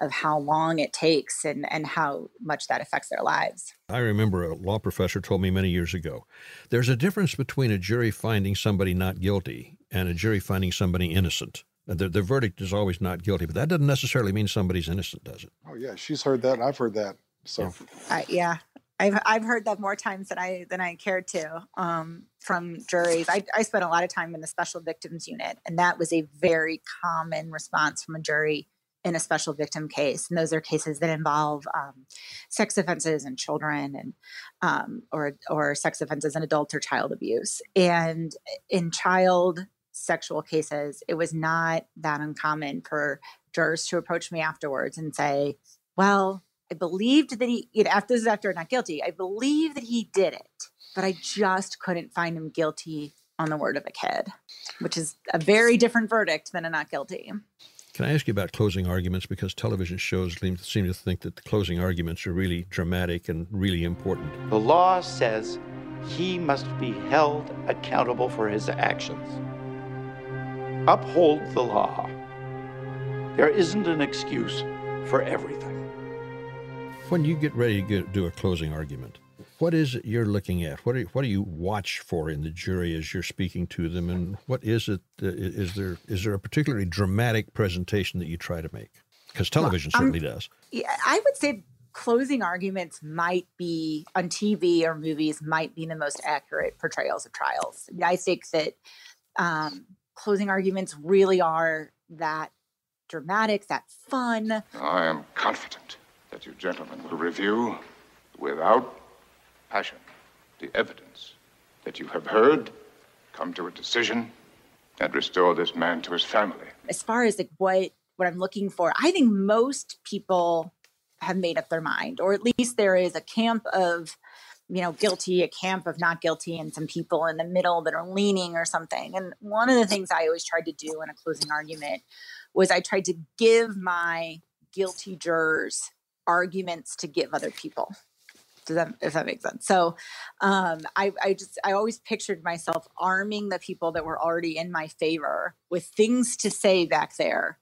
of how long it takes and and how much that affects their lives. I remember a law professor told me many years ago, there's a difference between a jury finding somebody not guilty and a jury finding somebody innocent. The, the verdict is always not guilty, but that doesn't necessarily mean somebody's innocent, does it? Oh yeah, she's heard that. I've heard that. So yeah, uh, yeah. I've I've heard that more times than I than I cared to um, from juries. I, I spent a lot of time in the special victims unit, and that was a very common response from a jury in a special victim case. And those are cases that involve um, sex offenses and children, and um, or or sex offenses and adult or child abuse. And in child sexual cases, it was not that uncommon for jurors to approach me afterwards and say, "Well." I believed that he, you know, after this is after not guilty, I believe that he did it, but I just couldn't find him guilty on the word of a kid, which is a very different verdict than a not guilty. Can I ask you about closing arguments? Because television shows seem to think that the closing arguments are really dramatic and really important. The law says he must be held accountable for his actions. Uphold the law. There isn't an excuse for everything. When you get ready to get, do a closing argument, what is it you're looking at? What do you, what do you watch for in the jury as you're speaking to them, and what is it? Uh, is there is there a particularly dramatic presentation that you try to make? Because television well, um, certainly does. Yeah, I would say closing arguments might be on TV or movies might be the most accurate portrayals of trials. I think that um, closing arguments really are that dramatic, that fun. I am confident that you gentlemen will review without passion the evidence that you have heard, come to a decision, and restore this man to his family. As far as like what what I'm looking for, I think most people have made up their mind, or at least there is a camp of you know, guilty, a camp of not guilty, and some people in the middle that are leaning or something. And one of the things I always tried to do in a closing argument was I tried to give my guilty jurors arguments to give other people. Does that, if that makes sense? So, um, I, I just, I always pictured myself arming the people that were already in my favor with things to say back there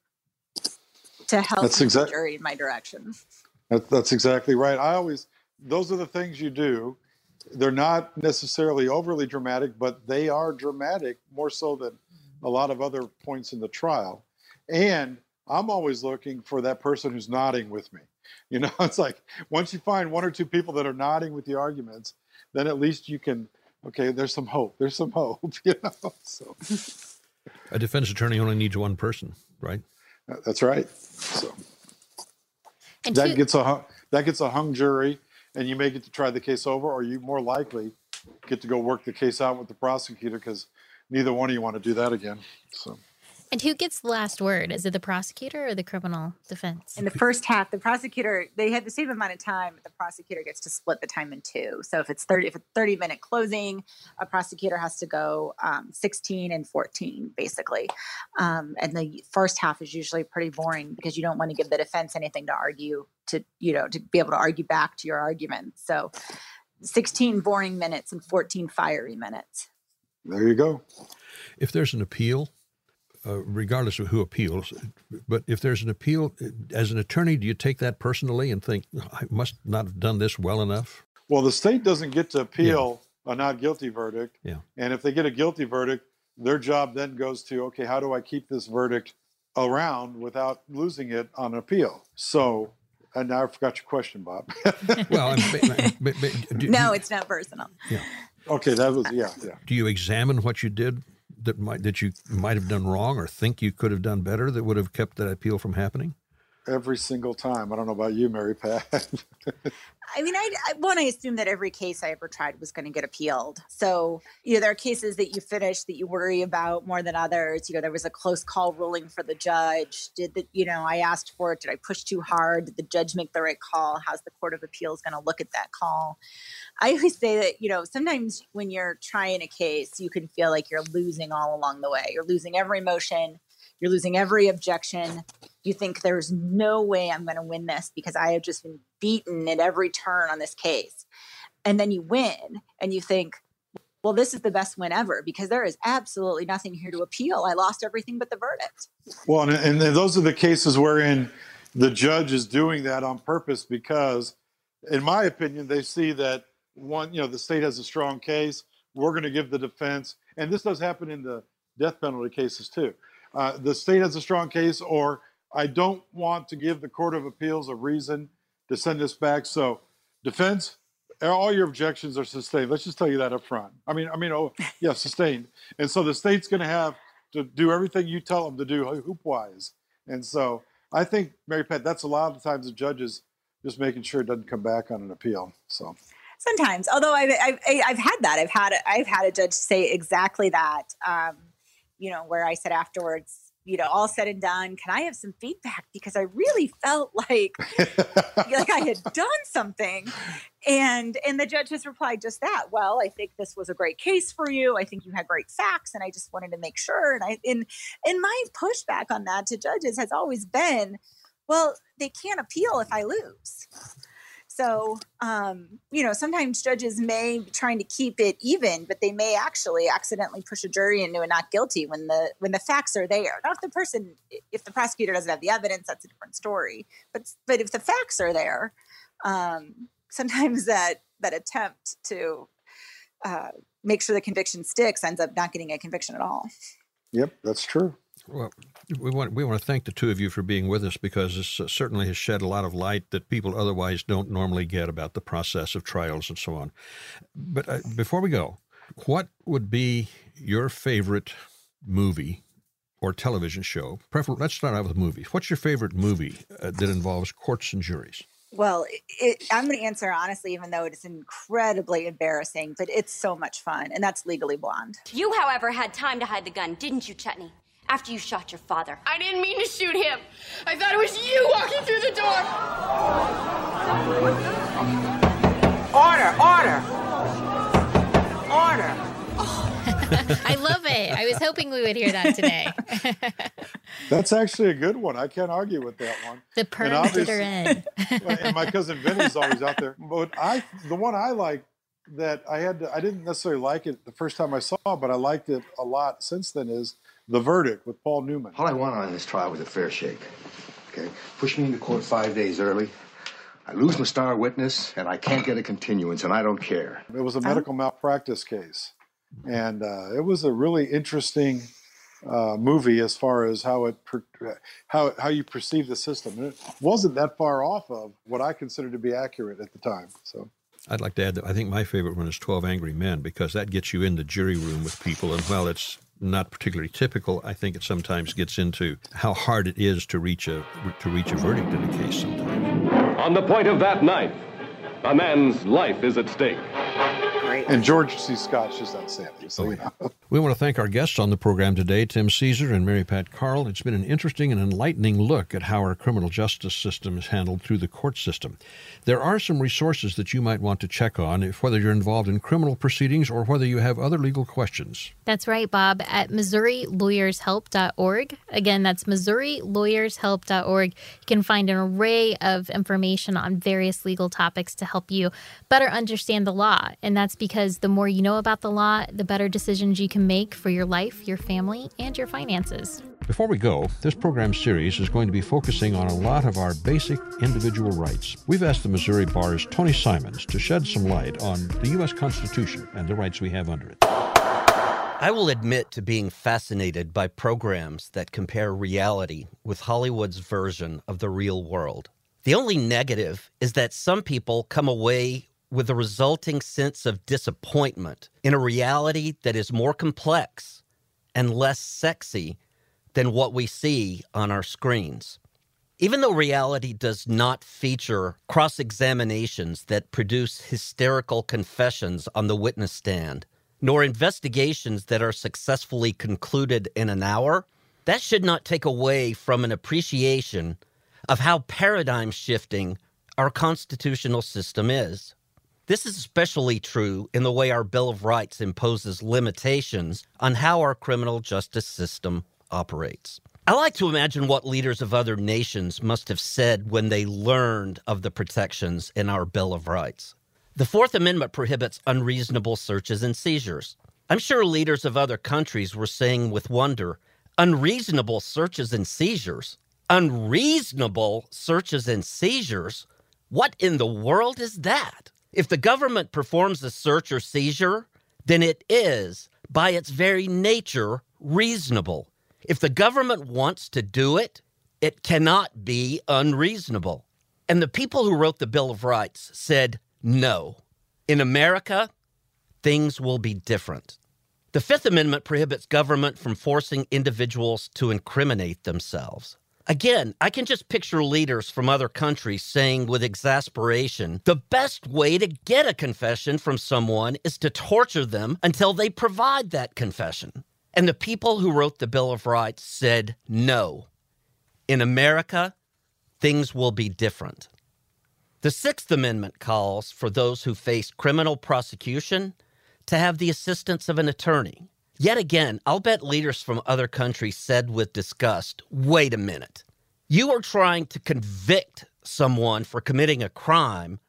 to help That's the jury in my direction. That, that's exactly right. I always, those are the things you do. They're not necessarily overly dramatic, but they are dramatic more so than a lot of other points in the trial. And I'm always looking for that person who's nodding with me. You know, it's like once you find one or two people that are nodding with the arguments, then at least you can, okay, there's some hope. There's some hope, you know. So A defense attorney only needs one person, right? Uh, that's right. So And that two- gets a that gets a hung jury, and you may get to try the case over, or you more likely get to go work the case out with the prosecutor because neither one of you want to do that again. So And who gets the last word? Is it the prosecutor or the criminal defense? In the first half, the prosecutor they have the same amount of time, but the prosecutor gets to split the time in two. So if it's thirty, if it's thirty minute closing, a prosecutor has to go um, sixteen and fourteen basically. Um, and the first half is usually pretty boring because you don't want to give the defense anything to argue to you know to be able to argue back to your argument. So sixteen boring minutes and fourteen fiery minutes. there you go. If there's an appeal, uh, regardless of who appeals, but if there's an appeal, as an attorney, do you take that personally and think, I must not have done this well enough? Well, the state doesn't get to appeal a not guilty verdict, Yeah. and if they get a guilty verdict, their job then goes to okay, how do I keep this verdict around without losing it on appeal? So. And now I forgot your question, Bob. Well, I'm- but- but- but do- no, it's not personal. Yeah. okay, that was yeah, yeah. Do you examine what you did that might that you might have done wrong or think you could have done better that would have kept that appeal from happening? Every single time. I don't know about you, Mary Pat. I mean, I, I one, I assume that every case I ever tried was going to get appealed. So, you know, there are cases that you finish that you worry about more than others. You know, there was a close call ruling for the judge. Did the, you know, I asked for it. Did I push too hard? Did the judge make the right call? How's the Court of Appeals going to look at that call? I always say that, you know, sometimes when you're trying a case, you can feel like you're losing all along the way. You're losing every motion, you're losing every objection. You think there's no way I'm going to win this because I have just been beaten at every turn on this case. And then you win and you think, well, this is the best win ever because there is absolutely nothing here to appeal. I lost everything but the verdict. Well, and, and those are the cases wherein the judge is doing that on purpose because, in my opinion, they see that one, you know, the state has a strong case. We're going to give the defense, and this does happen in the death penalty cases too. Uh, the state has a strong case, or I don't want to give the Court of Appeals a reason to send this back. So, defense, all your objections are sustained. Let's just tell you that up front. I mean, I mean, oh yeah, sustained. And so the state's going to have to do everything you tell them to do hoop wise. And so I think Mary Pat, that's a lot of the times the judges just making sure it doesn't come back on an appeal. So Sometimes, although I've, I've, I've had that, I've had, I've had a judge say exactly that. Um, you know, where I said afterwards, you know, all said and done, can I have some feedback? Because I really felt like like I had done something. And and the judge has replied just that. Well, I think this was a great case for you. I think you had great facts and I just wanted to make sure. And I and and my pushback on that to judges has always been, well, they can't appeal if I lose. So, um, you know, sometimes judges may be trying to keep it even, but they may actually accidentally push a jury into a not guilty when the when the facts are there. Not if the person, if the prosecutor doesn't have the evidence, that's a different story. But but if the facts are there, um, sometimes that that attempt to uh, make sure the conviction sticks ends up not getting a conviction at all. Yep, that's true. Well, we want we want to thank the two of you for being with us because this uh, certainly has shed a lot of light that people otherwise don't normally get about the process of trials and so on. But uh, before we go, what would be your favorite movie or television show? Prefer- let's start out with movies. What's your favorite movie uh, that involves courts and juries? Well, it, I'm going to answer honestly, even though it's incredibly embarrassing, but it's so much fun, and that's Legally Blonde. You, however, had time to hide the gun, didn't you, Chutney? After you shot your father. I didn't mean to shoot him. I thought it was you walking through the door. Order, order. Order. I love it. I was hoping we would hear that today. That's actually a good one. I can't argue with that one. The And perm obviously- bitter end. and my cousin Vinny's always out there. But I, the one I like that I had, to, I didn't necessarily like it the first time I saw, it, but I liked it a lot since then. Is the verdict with Paul Newman? All I want on this trial was a fair shake. Okay? Push me into court five days early. I lose my star witness, and I can't get a continuance, and I don't care. It was a medical malpractice case, and uh, it was a really interesting uh, movie as far as how it per- how how you perceive the system. And it wasn't that far off of what I considered to be accurate at the time. So. I'd like to add that I think my favorite one is 12 Angry Men because that gets you in the jury room with people. And while it's not particularly typical, I think it sometimes gets into how hard it is to reach a to reach a verdict in a case sometimes. On the point of that knife, a man's life is at stake. And George C. Scott's just outstanding. So, you know. We want to thank our guests on the program today, Tim Cisar and Mary Pat Carl. It's been an interesting and enlightening look at how our criminal justice system is handled through the court system. There are some resources that you might want to check on, if whether you're involved in criminal proceedings or whether you have other legal questions. That's right, Bob, at MissouriLawyersHelp.org. Again, that's MissouriLawyersHelp.org. You can find an array of information on various legal topics to help you better understand the law. And that's because the more you know about the law, the better decisions you can make for your life, your family, and your finances. Before we go, this program series is going to be focusing on a lot of our basic individual rights. We've asked the Missouri Bar's Tony Simons to shed some light on the U.S. Constitution and the rights we have under it. I will admit to being fascinated by programs that compare reality with Hollywood's version of the real world. The only negative is that some people come away with a resulting sense of disappointment in a reality that is more complex and less sexy than what we see on our screens. Even though reality does not feature cross examinations that produce hysterical confessions on the witness stand, nor investigations that are successfully concluded in an hour, that should not take away from an appreciation of how paradigm shifting our constitutional system is. This is especially true in the way our Bill of Rights imposes limitations on how our criminal justice system operates. I like to imagine what leaders of other nations must have said when they learned of the protections in our Bill of Rights. The Fourth Amendment prohibits unreasonable searches and seizures. I'm sure leaders of other countries were saying with wonder unreasonable searches and seizures? Unreasonable searches and seizures? What in the world is that? If the government performs a search or seizure, then it is, by its very nature, reasonable. If the government wants to do it, it cannot be unreasonable. And the people who wrote the Bill of Rights said, no. In America, things will be different. The Fifth Amendment prohibits government from forcing individuals to incriminate themselves. Again, I can just picture leaders from other countries saying with exasperation the best way to get a confession from someone is to torture them until they provide that confession. And the people who wrote the Bill of Rights said no. In America, things will be different. The Sixth Amendment calls for those who face criminal prosecution to have the assistance of an attorney. Yet again, I'll bet leaders from other countries said with disgust wait a minute. You are trying to convict someone for committing a crime,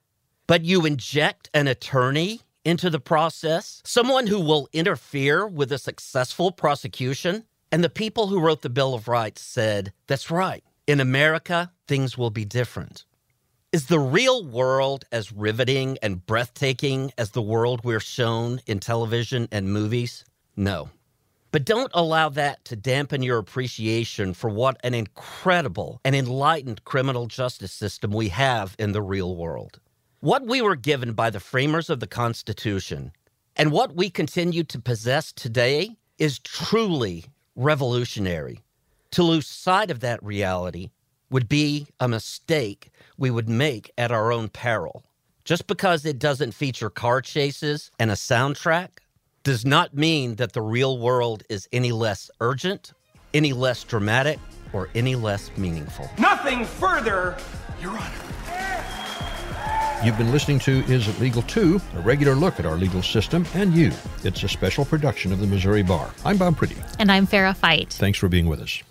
but you inject an attorney into the process, someone who will interfere with a successful prosecution. And the people who wrote the Bill of Rights said, that's right. In America, things will be different. Is the real world as riveting and breathtaking as the world we're shown in television and movies? No. But don't allow that to dampen your appreciation for what an incredible and enlightened criminal justice system we have in the real world. What we were given by the framers of the Constitution and what we continue to possess today is truly revolutionary. To lose sight of that reality would be a mistake we would make at our own peril. Just because it doesn't feature car chases and a soundtrack does not mean that the real world is any less urgent, any less dramatic, or any less meaningful. Nothing further, Your Honor. You've been listening to Is It Legal 2, a regular look at our legal system and you. It's a special production of the Missouri Bar. I'm Bob Priddy. And I'm Farah Fite. Thanks for being with us.